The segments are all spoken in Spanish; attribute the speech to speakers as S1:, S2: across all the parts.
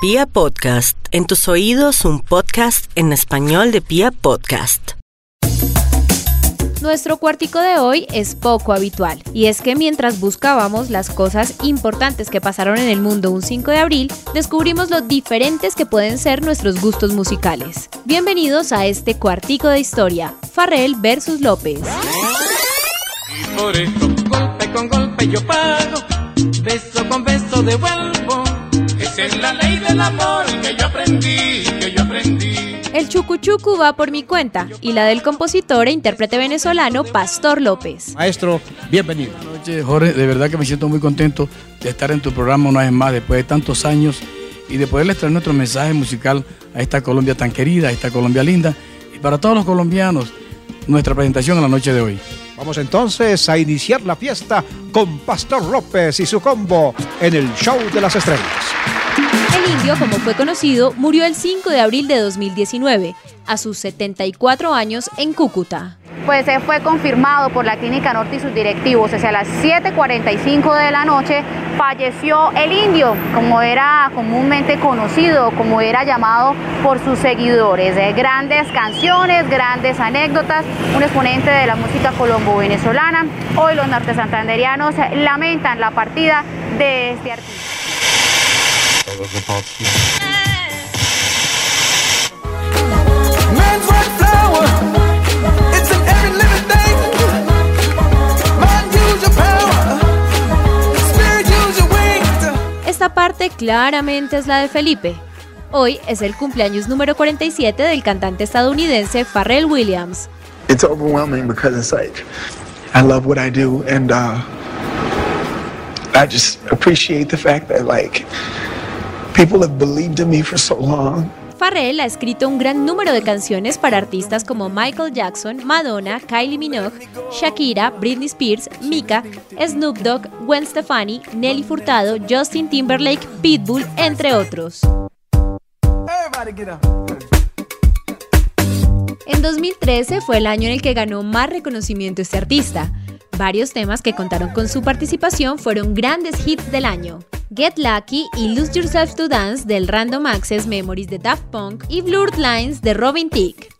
S1: Pia Podcast, en tus oídos un podcast en español de Pia Podcast.
S2: Nuestro cuartico de hoy es poco habitual, y es que mientras buscábamos las cosas importantes que pasaron en el mundo un 5 de abril, descubrimos lo diferentes que pueden ser nuestros gustos musicales. Bienvenidos a este cuartico de historia, Farrell versus López.
S3: Y por eso, golpe con golpe yo pago, beso con beso devuelvo. Es la ley del amor que yo aprendí, que yo aprendí.
S2: El chucuchucu va por mi cuenta y la del compositor e intérprete venezolano Pastor López.
S4: Maestro, bienvenido.
S5: Buenas noches, Jorge. De verdad que me siento muy contento de estar en tu programa una vez más después de tantos años y de poderles traer nuestro mensaje musical a esta Colombia tan querida, a esta Colombia linda y para todos los colombianos, nuestra presentación en la noche de hoy.
S4: Vamos entonces a iniciar la fiesta con Pastor López y su combo en el Show de las Estrellas.
S2: Indio, como fue conocido, murió el 5 de abril de 2019, a sus 74 años en Cúcuta.
S6: pues fue confirmado por la Clínica Norte y sus directivos. Hacia las 7.45 de la noche falleció el indio, como era comúnmente conocido, como era llamado por sus seguidores. Eh, grandes canciones, grandes anécdotas, un exponente de la música colombo-venezolana. Hoy los nortesantanderianos lamentan la partida de este artista.
S7: Your wings.
S2: Esta parte claramente es la de Felipe. Hoy es el cumpleaños número 47 del cantante estadounidense Pharrell Williams.
S8: it's overwhelming because it's like I love what I do and uh, I just appreciate the fact that like people have believed in me for so long.
S2: Pharrell ha escrito un gran número de canciones para artistas como Michael Jackson, Madonna, Kylie Minogue, Shakira, Britney Spears, Mika, Snoop Dogg, Gwen Stefani, Nelly Furtado, Justin Timberlake, Pitbull, entre otros. En 2013 fue el año en el que ganó más reconocimiento este artista. Varios temas que contaron con su participación fueron grandes hits del año. Get Lucky y Lose Yourself to Dance del Random Access Memories de Daft Punk y Blurred Lines de Robin Thicke.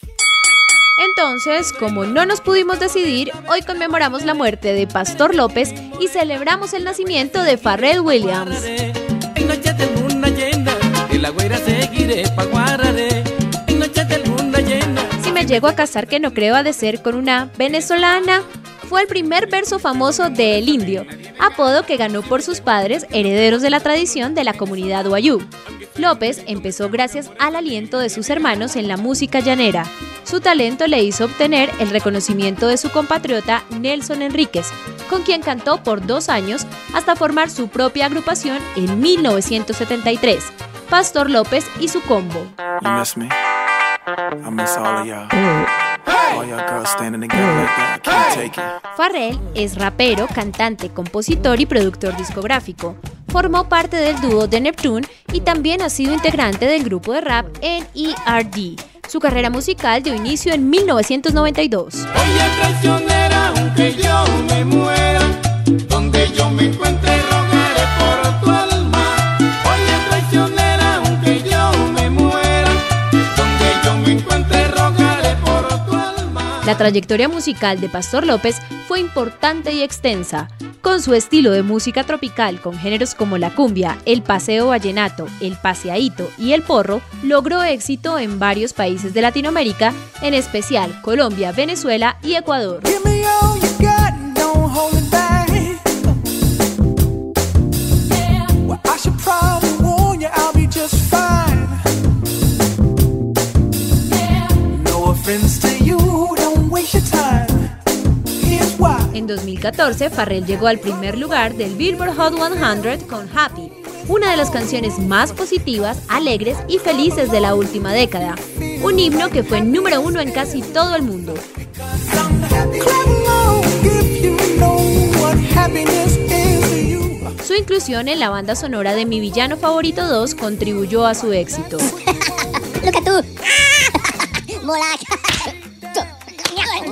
S2: Entonces, como no nos pudimos decidir, hoy conmemoramos la muerte de Pastor López y celebramos el nacimiento de Pharrell Williams. Si me llego a casar, que no creo ha de ser con una venezolana, fue el primer verso famoso de El Indio, apodo que ganó por sus padres, herederos de la tradición de la comunidad Wayuu. López empezó gracias al aliento de sus hermanos en la música llanera. Su talento le hizo obtener el reconocimiento de su compatriota Nelson Enríquez, con quien cantó por dos años hasta formar su propia agrupación en 1973, Pastor López y su combo.
S8: You miss me? I miss all of
S2: Farrell es rapero, cantante, compositor y productor discográfico. Formó parte del dúo de Neptune y también ha sido integrante del grupo de rap NERD. Su carrera musical dio inicio en 1992.
S3: Oye, traicionera, aunque yo me muera,
S2: La trayectoria musical de Pastor López fue importante y extensa. Con su estilo de música tropical con géneros como la cumbia, el paseo vallenato, el paseadito y el porro, logró éxito en varios países de Latinoamérica, en especial Colombia, Venezuela y Ecuador. 2014, Farrell llegó al primer lugar del Billboard Hot 100 con Happy, una de las canciones más positivas, alegres y felices de la última década. Un himno que fue número uno en casi todo el mundo. Su inclusión en la banda sonora de Mi Villano Favorito 2 contribuyó a su éxito.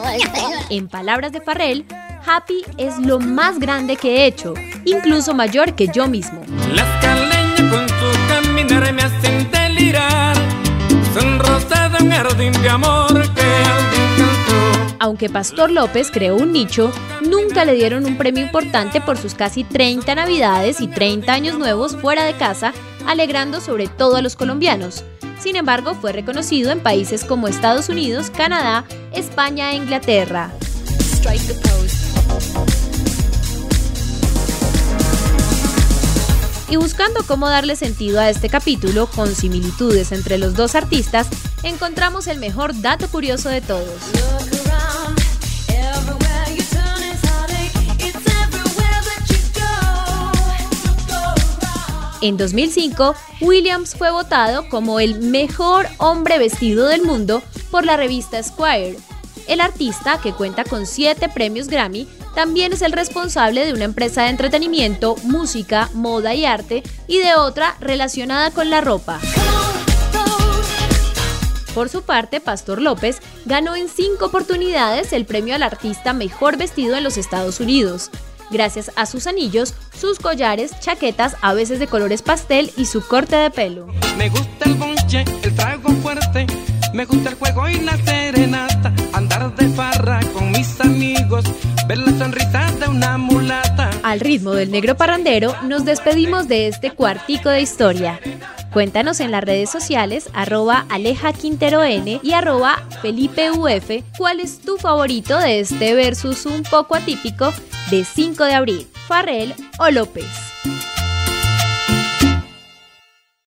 S2: En palabras de Farrell, Happy es lo más grande que he hecho, incluso mayor que yo mismo.
S3: Las caleñas con su caminar me hace un jardín de amor que alguien cantó.
S2: Aunque Pastor López creó un nicho, nunca le dieron un premio importante por sus casi 30 navidades y 30 años nuevos fuera de casa, alegrando sobre todo a los colombianos. Sin embargo, fue reconocido en países como Estados Unidos, Canadá, España e Inglaterra. Y buscando cómo darle sentido a este capítulo, con similitudes entre los dos artistas, encontramos el mejor dato curioso de todos. En 2005, Williams fue votado como el mejor hombre vestido del mundo por la revista Esquire. El artista, que cuenta con siete premios Grammy, también es el responsable de una empresa de entretenimiento, música, moda y arte, y de otra relacionada con la ropa. Por su parte, Pastor López ganó en cinco oportunidades el premio al artista mejor vestido en los Estados Unidos, gracias a sus anillos, sus collares, chaquetas, a veces de colores pastel y su corte de pelo.
S3: Me gusta el bonche, el trago fuerte, me gusta el juego y la serenata,
S2: Al ritmo del negro parrandero, nos despedimos de este cuartico de historia. Cuéntanos en las redes sociales, arroba Aleja Quintero N y arroba Felipe UF, cuál es tu favorito de este versus un poco atípico de 5 de abril, Farrell o López.